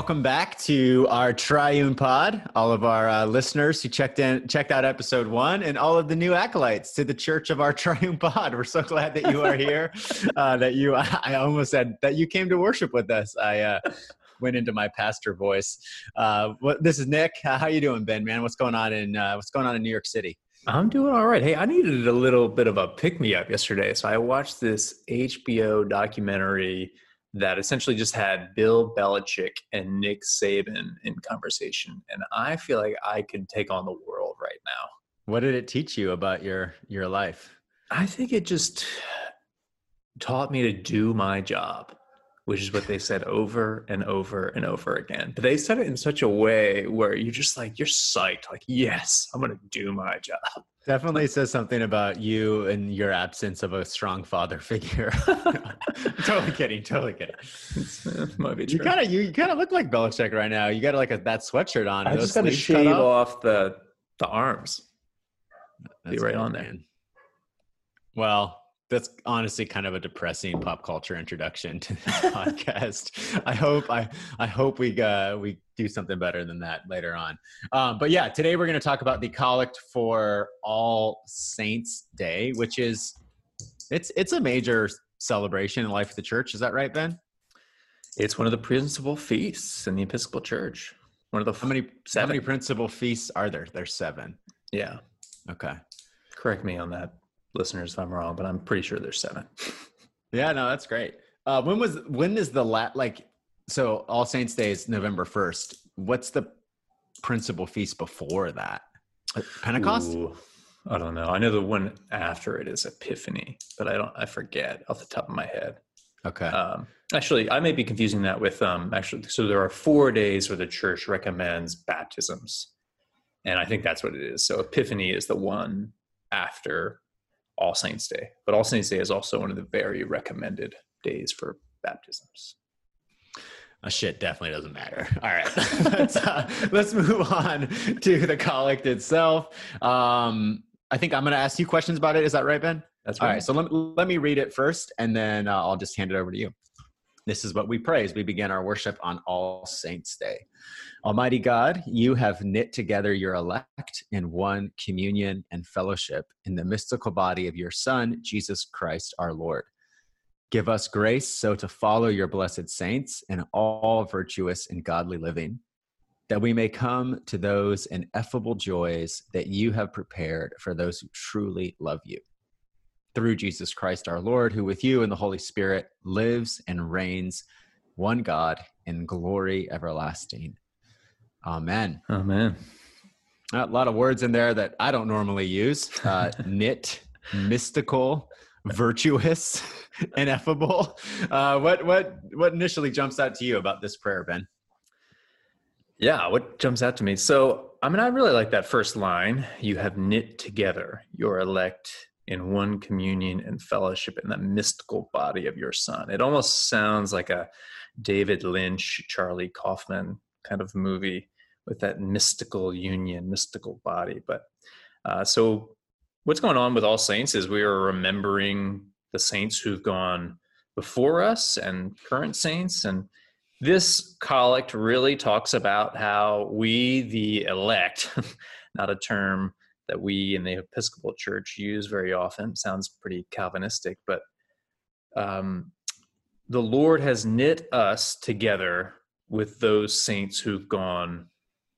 Welcome back to our Triune Pod. All of our uh, listeners who checked in, checked out episode one, and all of the new acolytes to the Church of our Triune Pod. We're so glad that you are here. Uh, that you, I almost said that you came to worship with us. I uh, went into my pastor voice. Uh, what, this is Nick. How you doing, Ben? Man, what's going on in uh, what's going on in New York City? I'm doing all right. Hey, I needed a little bit of a pick me up yesterday, so I watched this HBO documentary that essentially just had Bill Belichick and Nick Saban in conversation, and I feel like I could take on the world right now. What did it teach you about your your life? I think it just taught me to do my job, which is what they said over and over and over again. But they said it in such a way where you're just like you're psyched, like yes, I'm gonna do my job. Definitely says something about you and your absence of a strong father figure. totally kidding. Totally kidding. Uh, might be true. You kind of you, you kind of look like Belichick right now. You got like a that sweatshirt on. I just got to shave off the the arms. That's Be right on there. Man. Well, that's honestly kind of a depressing pop culture introduction to the podcast. I hope I I hope we uh, we do something better than that later on. Um, but yeah, today we're going to talk about the collect for All Saints Day, which is it's it's a major celebration in life of the church. Is that right, Ben? It's one of the principal feasts in the Episcopal Church. One of the how many seven. how many principal feasts are there? There's seven. Yeah. Okay. Correct me on that listeners if I'm wrong, but I'm pretty sure there's seven. yeah, no, that's great. Uh, when was when is the lat like so All Saints Day is November first. What's the principal feast before that? Pentecost? Ooh, I don't know. I know the one after it is Epiphany, but I don't. I forget off the top of my head. Okay. Um, actually, I may be confusing that with um, actually. So there are four days where the church recommends baptisms, and I think that's what it is. So Epiphany is the one after all Saints Day. But All Saints Day is also one of the very recommended days for baptisms. Oh, shit definitely doesn't matter. All right, let's, uh, let's move on to the collect itself. Um, I think I'm going to ask you questions about it. Is that right, Ben? That's right. All right. So let, let me read it first, and then uh, I'll just hand it over to you. This is what we pray as we begin our worship on All Saints Day. Almighty God, you have knit together your elect in one communion and fellowship in the mystical body of your Son, Jesus Christ our Lord. Give us grace so to follow your blessed saints in all virtuous and godly living, that we may come to those ineffable joys that you have prepared for those who truly love you. Through Jesus Christ our Lord, who with you and the Holy Spirit lives and reigns, one God, in glory everlasting. Amen. Amen. A lot of words in there that I don't normally use. Uh, knit, mystical, virtuous, ineffable. Uh, what what what initially jumps out to you about this prayer, Ben? Yeah, what jumps out to me? So, I mean, I really like that first line. You have knit together your elect in one communion and fellowship in the mystical body of your Son. It almost sounds like a David Lynch, Charlie Kaufman kind of movie with that mystical union, mystical body. But uh, so, what's going on with All Saints is we are remembering the saints who've gone before us and current saints. And this collect really talks about how we, the elect, not a term that we in the Episcopal Church use very often, sounds pretty Calvinistic, but um, the Lord has knit us together with those saints who've gone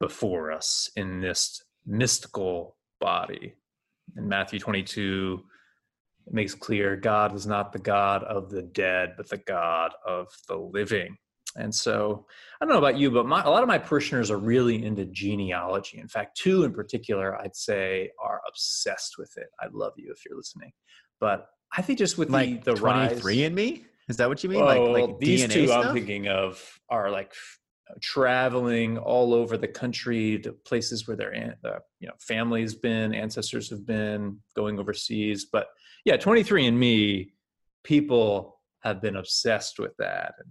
before us in this mystical body. In Matthew 22, it makes clear God is not the God of the dead, but the God of the living. And so, I don't know about you, but my, a lot of my parishioners are really into genealogy. In fact, two in particular, I'd say, are obsessed with it. I love you if you're listening. But I think just with like the, the 23 rise, and me is that what you mean like like these DNA two stuff? I'm thinking of are like traveling all over the country to places where their uh, you know families been, ancestors have been, going overseas. But yeah, 23andMe people have been obsessed with that and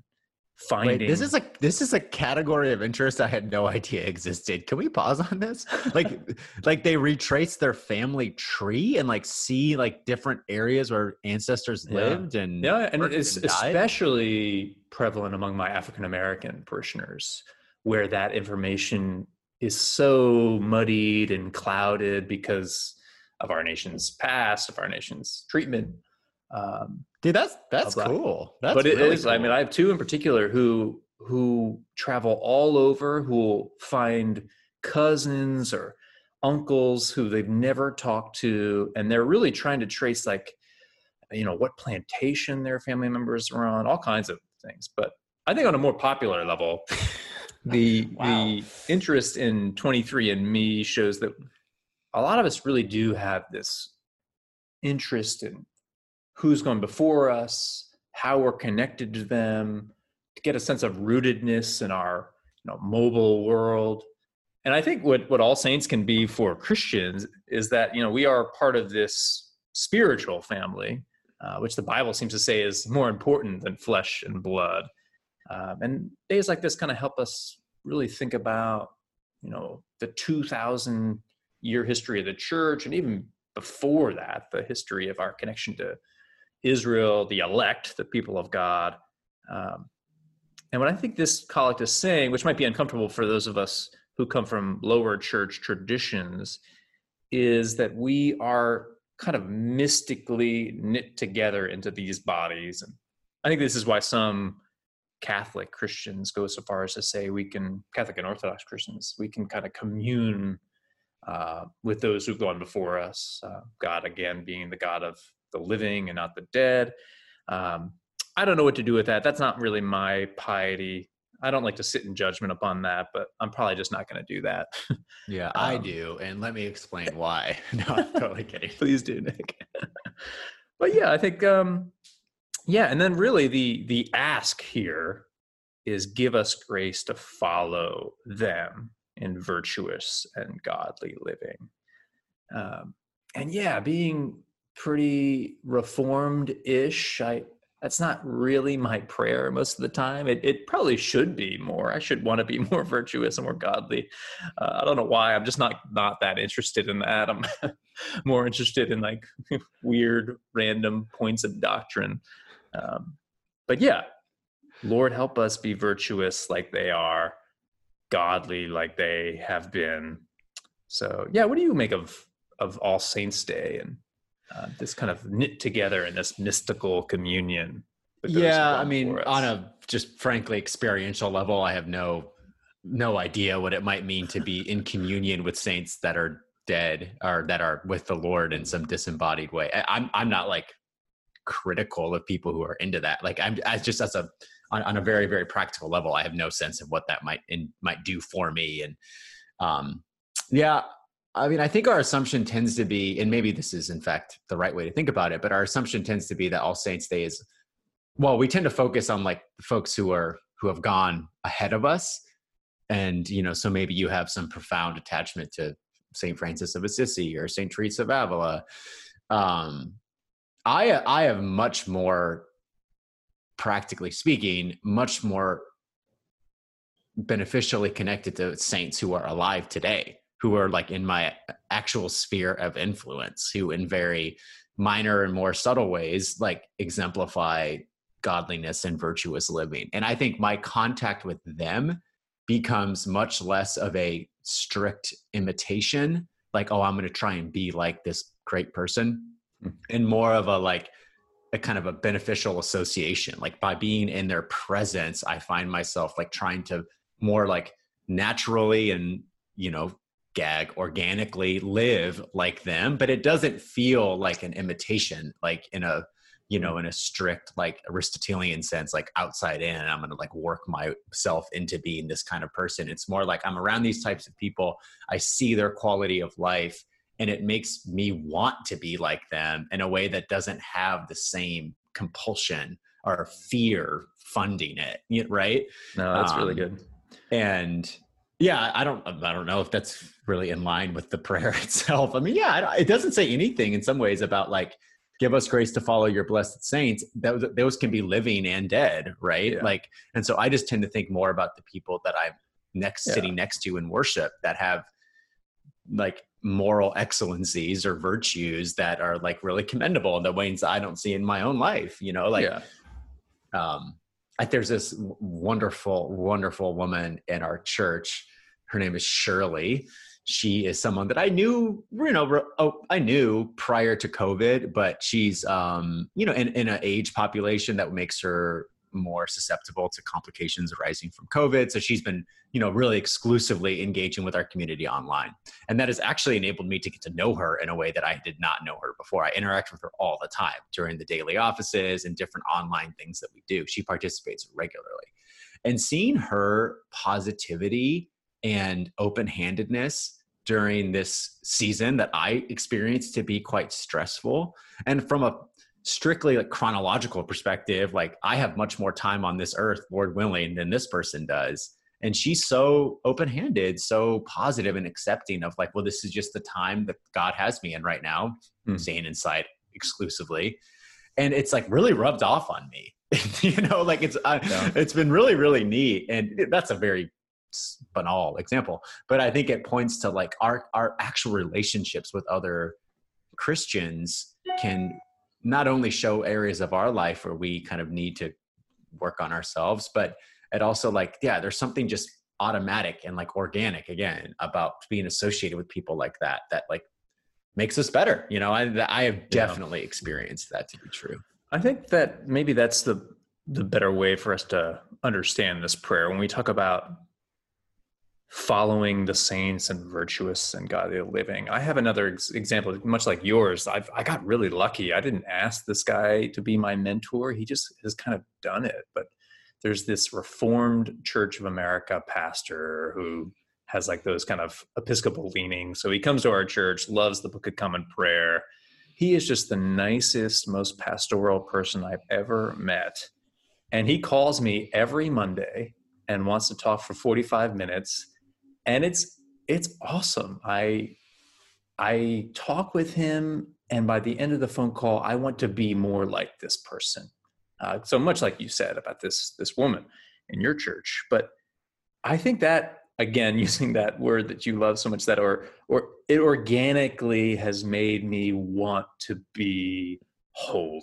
finding. Wait, this is a this is a category of interest I had no idea existed. Can we pause on this? Like, like they retrace their family tree and like see like different areas where ancestors Yeah. lived and Yeah, and it's and especially prevalent among my African American parishioners, where that information is so muddied and clouded because of our nation's past, of our nation's treatment. Um, dude. That's that's cool. That's but it really is. I mean. I have two in particular who who travel all over, who will find cousins or uncles who they've never talked to, and they're really trying to trace like, you know, what plantation their family members are on, all kinds of things. But I think on a more popular level, the Wow. the interest in 23andMe shows that a lot of us really do have this interest in who's gone before us, how we're connected to them, to get a sense of rootedness in our you know, mobile world. And I think what, what All Saints can be for Christians is that you know we are part of this spiritual family, uh, which the Bible seems to say is more important than flesh and blood. Um, and days like this kind of help us really think about you know the 2,000 year history of the church, and even before that, the history of our connection to Israel, the elect, the people of God. Um, and what I think this collect is saying, which might be uncomfortable for those of us who come from lower church traditions, is that we are kind of mystically knit together into these bodies. And I think this is why some Catholic Christians go so far as to say we can, Catholic and Orthodox Christians, we can kind of commune uh, with those who've gone before us. Uh, God, again, being the God of the living and not the dead. Um, I don't know what to do with that. That's not really my piety. I don't like to sit in judgment upon that, but I'm probably just not going to do that. yeah, I um, do, and let me explain why. no, I'm totally kidding. Please do, Nick. but yeah, I think um, yeah, and then really the the ask here is give us grace to follow them in virtuous and godly living. Um, and yeah, being pretty reformed ish, I that's not really my prayer most of the time. It, it probably should be more. I should want to be more virtuous and more godly. Uh, I don't know why. I'm just not not that interested in that. I'm more interested in like weird, random points of doctrine. Um, but yeah, Lord, help us be virtuous like they are, godly like they have been. So yeah, what do you make of of All Saints Day and uh, this kind of knit together in this mystical communion? with those who've Yeah, I mean, on a just frankly experiential level, I have no no idea what it might mean to be in communion with saints that are dead or that are with the Lord in some disembodied way. I, I'm I'm not like critical of people who are into that. Like I'm as just as a on, on a very very practical level, I have no sense of what that might in, might do for me. And um, yeah, I mean, I think our assumption tends to be, and maybe this is in fact the right way to think about it, but our assumption tends to be that All Saints Day is well, we tend to focus on like folks who are who have gone ahead of us, and you know, so maybe you have some profound attachment to Saint Francis of Assisi or Saint Teresa of Avila. Um, I I have much more, practically speaking, much more beneficially connected to saints who are alive today, who are like in my actual sphere of influence, who in very minor and more subtle ways like exemplify godliness and virtuous living. And I think my contact with them becomes much less of a strict imitation, like, oh, I'm going to try and be like this great person, Mm. and more of a like, a kind of a beneficial association. Like by being in their presence, I find myself like trying to more like naturally and, you know, gag organically live like them, but it doesn't feel like an imitation, like in a, you know, in a strict like Aristotelian sense, like outside in, I'm gonna like work myself into being this kind of person. It's more like I'm around these types of people. I see their quality of life and it makes me want to be like them in a way that doesn't have the same compulsion or fear funding it right no that's um, really good and yeah i don't i don't know if that's really in line with the prayer itself i mean yeah it doesn't say anything in some ways about like give us grace to follow your blessed saints those, those can be living and dead right yeah. like and so i just tend to think more about the people that i'm next yeah. sitting next to in worship that have like moral excellencies or virtues that are like really commendable in the ways i don't see in my own life you know like yeah. um like there's this wonderful wonderful woman in our church her name is shirley she is someone that I knew, you know, oh, I knew prior to COVID, but she's, um, you know, in, in an age population that makes her more susceptible to complications arising from COVID. So she's been, you know, really exclusively engaging with our community online. And that has actually enabled me to get to know her in a way that I did not know her before. I interact with her all the time during the daily offices and different online things that we do. She participates regularly. And seeing her positivity and open handedness during this season that I experienced to be quite stressful. And from a strictly like chronological perspective, like I have much more time on this earth, Lord willing, than this person does. And she's so open handed, so positive and accepting of like, well, this is just the time that God has me in right now, mm. staying inside exclusively. And it's like really rubbed off on me. you know, like it's yeah. it's been really, really neat. And that's a very banal example but i think it points to like our our actual relationships with other christians can not only show areas of our life where we kind of need to work on ourselves but it also like yeah there's something just automatic and like organic again about being associated with people like that that like makes us better you know? I i have definitely yeah. experienced that to be true. I think that maybe that's the the better way for us to understand this prayer. When we talk about following the saints and virtuous and godly living. I have another ex- example, much like yours. I've I got really lucky. I didn't ask this guy to be my mentor. He just has kind of done it. But there's this Reformed Church of America pastor who has like those kind of Episcopal leanings. So he comes to our church, loves the Book of Common Prayer. He is just the nicest, most pastoral person I've ever met. And he calls me every Monday and wants to talk for 45 minutes and it's it's awesome. I I talk with him, and by the end of the phone call, I want to be more like this person. Uh, so much like you said about this this woman in your church, but I think that again, using that word that you love so much, that or or it organically has made me want to be holy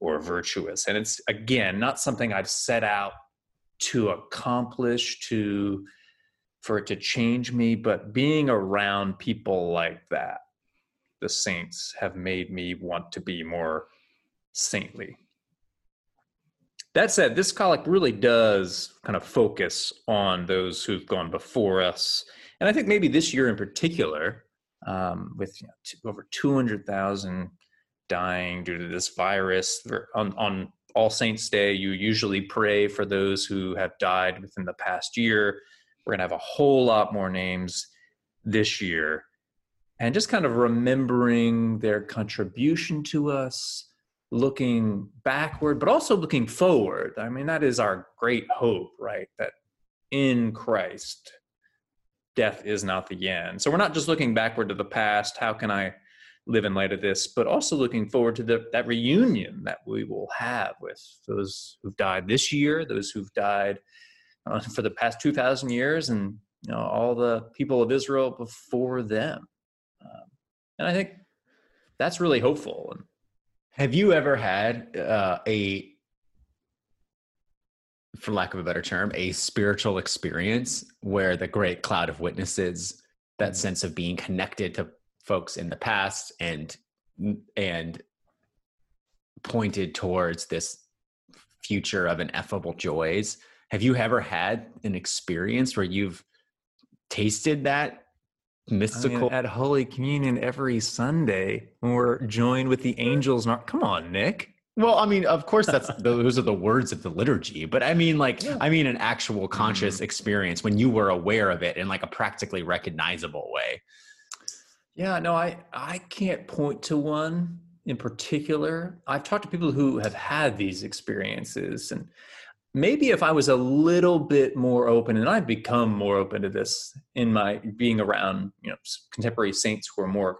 or virtuous, and it's again not something I've set out to accomplish to for it to change me, but being around people like that, the saints have made me want to be more saintly. That said, this collect really does kind of focus on those who've gone before us. And I think maybe this year in particular, um, with you know, t- over 200,000 dying due to this virus, on, on All Saints Day, you usually pray for those who have died within the past year. We're going to have a whole lot more names this year. And just kind of remembering their contribution to us, looking backward, but also looking forward. I mean, that is our great hope, right? That in Christ, death is not the end. So we're not just looking backward to the past. How can I live in light of this? But also looking forward to the, that reunion that we will have with those who've died this year, those who've died uh, for the past 2,000 years and you know, all the people of Israel before them. Um, and I think that's really hopeful. Have you ever had uh, a, for lack of a better term, a spiritual experience where the great cloud of witnesses, that mm. sense of being connected to folks in the past and and pointed towards this future of ineffable joys have you ever had an experience where you've tasted that mystical I mean, at Holy Communion every Sunday when we're joined with the angels? Not come on, Nick. Well, I mean, of course, that's those are the words of the liturgy, but I mean, like, yeah. I mean, an actual conscious mm-hmm. experience when you were aware of it in like a practically recognizable way. Yeah, no, I I can't point to one in particular. I've talked to people who have had these experiences and maybe if I was a little bit more open, and I've become more open to this in my being around, you know, contemporary saints who are more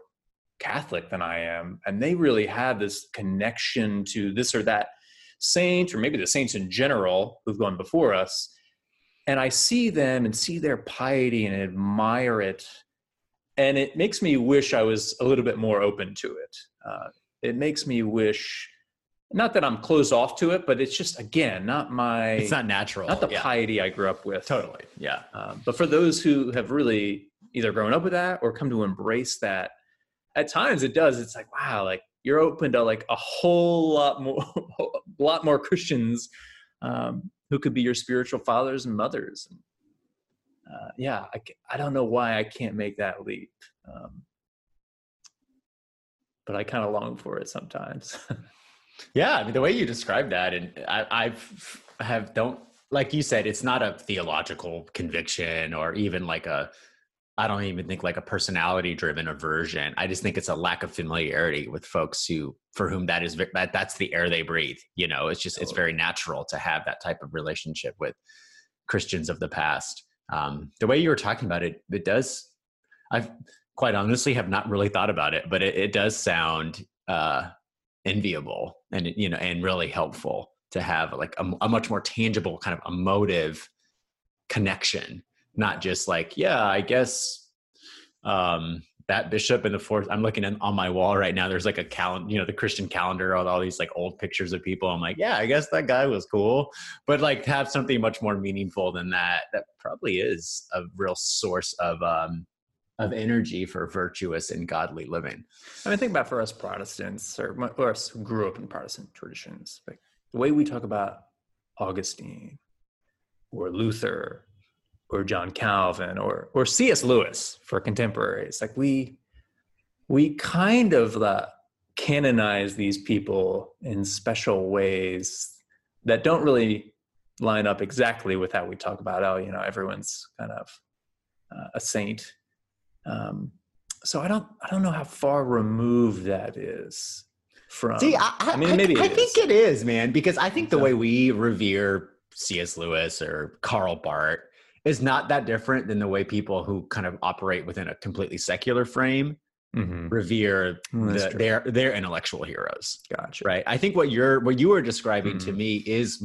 Catholic than I am, and they really have this connection to this or that saint, or maybe the saints in general who've gone before us. And I see them and see their piety and admire it. And it makes me wish I was a little bit more open to it. Uh, it makes me wish not that I'm closed off to it, but it's just again not my. It's not natural. Not the yeah. piety I grew up with. Totally. Yeah. Um, but for those who have really either grown up with that or come to embrace that, at times it does. It's like wow, like you're open to like a whole lot more, a lot more Christians um, who could be your spiritual fathers and mothers. And, uh, yeah, I, I don't know why I can't make that leap. Um, but I kind of long for it sometimes. Yeah, I mean the way you describe that, and I, I've have don't like you said, it's not a theological conviction or even like a I don't even think like a personality driven aversion. I just think it's a lack of familiarity with folks who for whom that is that that's the air they breathe. You know, it's just it's very natural to have that type of relationship with Christians of the past. Um, the way you were talking about it, it does. I've quite honestly have not really thought about it, but it, it does sound uh, enviable and you know and really helpful to have like a, a, much more tangible kind of emotive connection not just like yeah i guess um that bishop in the fourth i'm looking at, on my wall right now there's like a calendar you know the christian calendar with all these like old pictures of people. I'm like yeah i guess that guy was cool. But like have something much more meaningful than that that probably is a real source of um of energy for virtuous and godly living. I mean, think about for us Protestants or, or us who grew up in Protestant traditions, like the way we talk about Augustine or Luther or John Calvin or or C.S. Lewis for contemporaries, like we we kind of uh, canonize these people in special ways that don't really line up exactly with how we talk about oh you know everyone's kind of uh, a saint um, so I don't I don't know how far removed that is from. See, I, I mean, maybe I, I think it is, man, because I think the way we revere C.S. Lewis or Karl Barth is not that different than the way people who kind of operate within a completely secular frame mm-hmm. revere the, their their intellectual heroes. Gotcha. Right. I think what you're what you were describing mm-hmm. to me is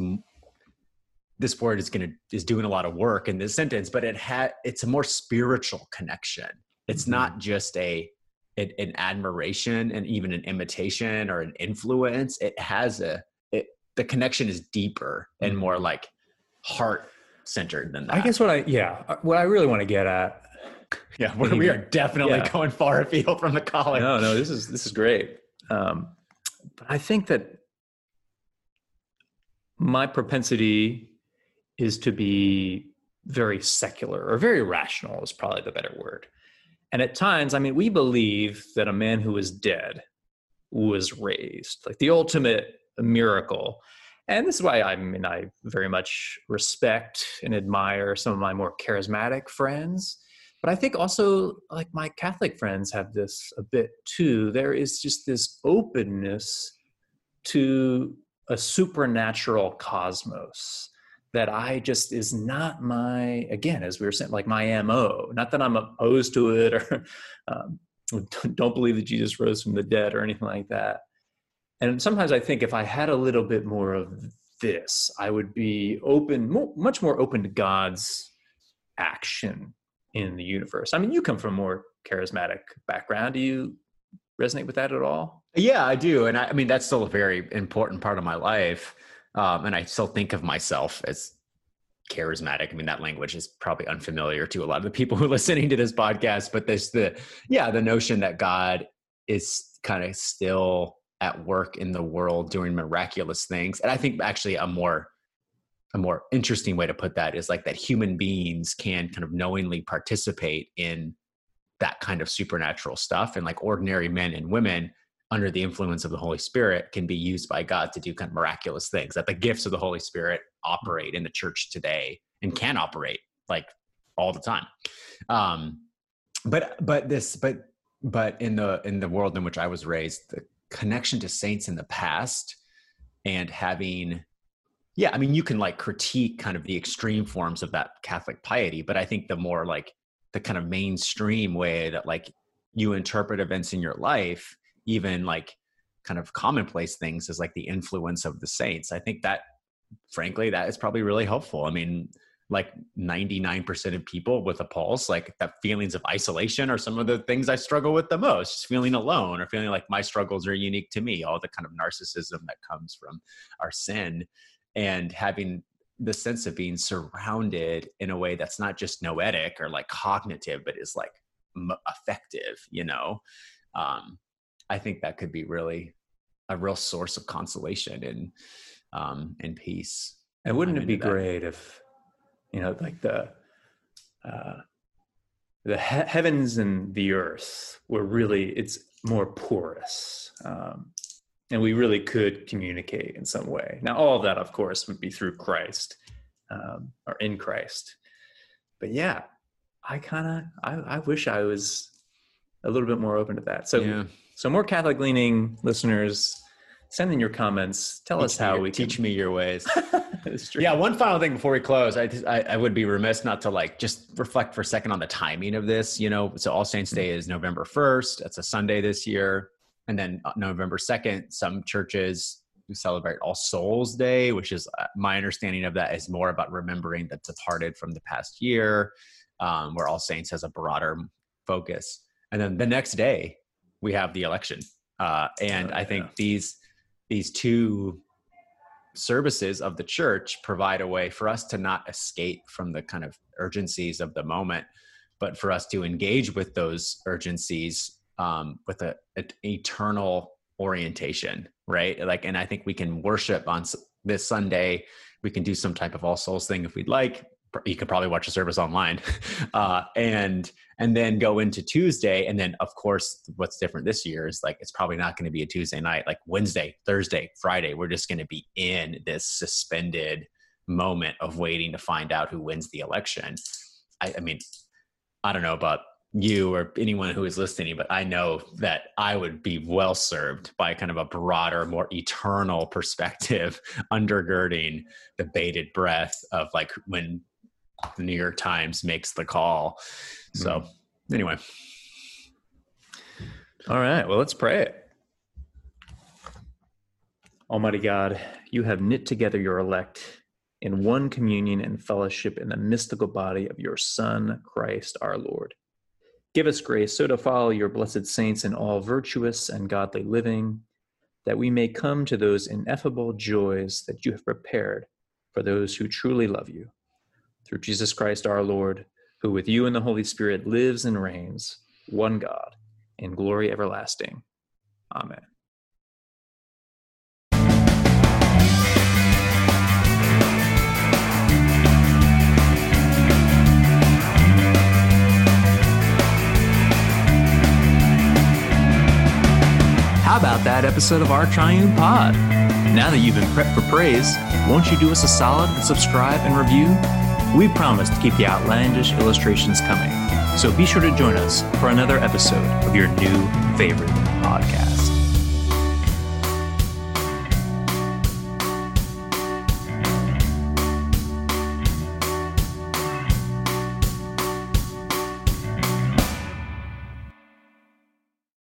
this word is going to is doing a lot of work in this sentence, but it had it's a more spiritual connection it's mm-hmm. not just a an, an, admiration and even an imitation or an influence. It has a it, the connection is deeper and more mm-hmm. like heart centered than that. I guess what I yeah uh, what I really want to get at. Yeah, we we are definitely yeah. going far afield from the collect. No, no, this is this is great. Um, but I think that my propensity is to be very secular or very rational is probably the better word. And at times, I mean, we believe that a man who is dead was raised, like the ultimate miracle. And this is why I mean, I very much respect and admire some of my more charismatic friends. But I think also, like my Catholic friends have this a bit too. There is just this openness to a supernatural cosmos that I just is not my again as we were saying like my mo. Not that I'm opposed to it or um, don't believe that Jesus rose from the dead or anything like that. And sometimes I think if I had a little bit more of this, I would be open, much more open to God's action in the universe. I mean, you come from a more charismatic background. Do you resonate with that at all? Yeah, I do, and I, I mean that's still a very important part of my life. Um, and I still think of myself as charismatic. I mean, that language is probably unfamiliar to a lot of the people who are listening to this podcast, but there's the, yeah, the notion that God is kind of still at work in the world doing miraculous things. And I think actually a more, a more interesting way to put that is like that human beings can kind of knowingly participate in that kind of supernatural stuff and like ordinary men and women under the influence of the Holy Spirit can be used by God to do kind of miraculous things. That the gifts of the Holy Spirit operate in the church today and can operate like all the time. Um, but but this but but in the in the world in which I was raised, the connection to saints in the past and having yeah, I mean you can like critique kind of the extreme forms of that Catholic piety, but I think the more like the kind of mainstream way that like you interpret events in your life, even like kind of commonplace things is like the influence of the saints. I think that frankly that is probably really helpful. I mean, like 99% of people with a pulse, like that feelings of isolation are some of the things I struggle with the most. Just feeling alone or feeling like my struggles are unique to me, all the kind of narcissism that comes from our sin and having the sense of being surrounded in a way that's not just noetic or like cognitive, but is like effective, you know? Um, I think that could be really a real source of consolation and, um, and peace. And wouldn't it be great if you know like the uh, the he- heavens and the earth were really it's more porous um, and we really could communicate in some way. Now all of that of course would be through christ um, or in christ. But yeah i kind of I, I wish i was a little bit more open to that so yeah. so more catholic leaning listeners send in your comments tell teach us how your, we teach can... me your ways yeah, one final thing before we close, I, I, I would be remiss not to like just reflect for a second on the timing of this. You know, so All Saints Day is November first. It's a Sunday this year, and then uh, November second, some churches celebrate All Souls Day, which is uh, my understanding of that is more about remembering the departed from the past year, um, where All Saints has a broader focus. And then the next day, we have the election, uh, and oh, I think these these two services of the church provide a way for us to not escape from the kind of urgencies of the moment, but for us to engage with those urgencies um, with a, an eternal orientation, right? Like, and I think we can worship on this Sunday. We can do some type of All Souls thing if we'd like, you could probably watch a service online. Uh, and and then go into tuesday and then of course what's different this year is like it's probably not going to be a tuesday night like wednesday thursday friday we're just going to be in this suspended moment of waiting to find out who wins the election. I, I mean i don't know about you or anyone who is listening, but I know that I would be well served by kind of a broader, more eternal perspective undergirding the bated breath of like when the New York Times makes the call. So, mm-hmm. anyway. All right. Well, let's pray it. Almighty God, you have knit together your elect in one communion and fellowship in the mystical body of your Son, Christ our Lord. Give us grace so to follow your blessed saints in all virtuous and godly living, that we may come to those ineffable joys that you have prepared for those who truly love you through Jesus Christ our Lord, who with you and the Holy Spirit lives and reigns, one God, in glory everlasting. Amen. How about that episode of Our Triune Pod? Now that you've been prepped for praise, won't you do us a solid and subscribe and review? We promise to keep the outlandish illustrations coming, so be sure to join us for another episode of your new favorite podcast.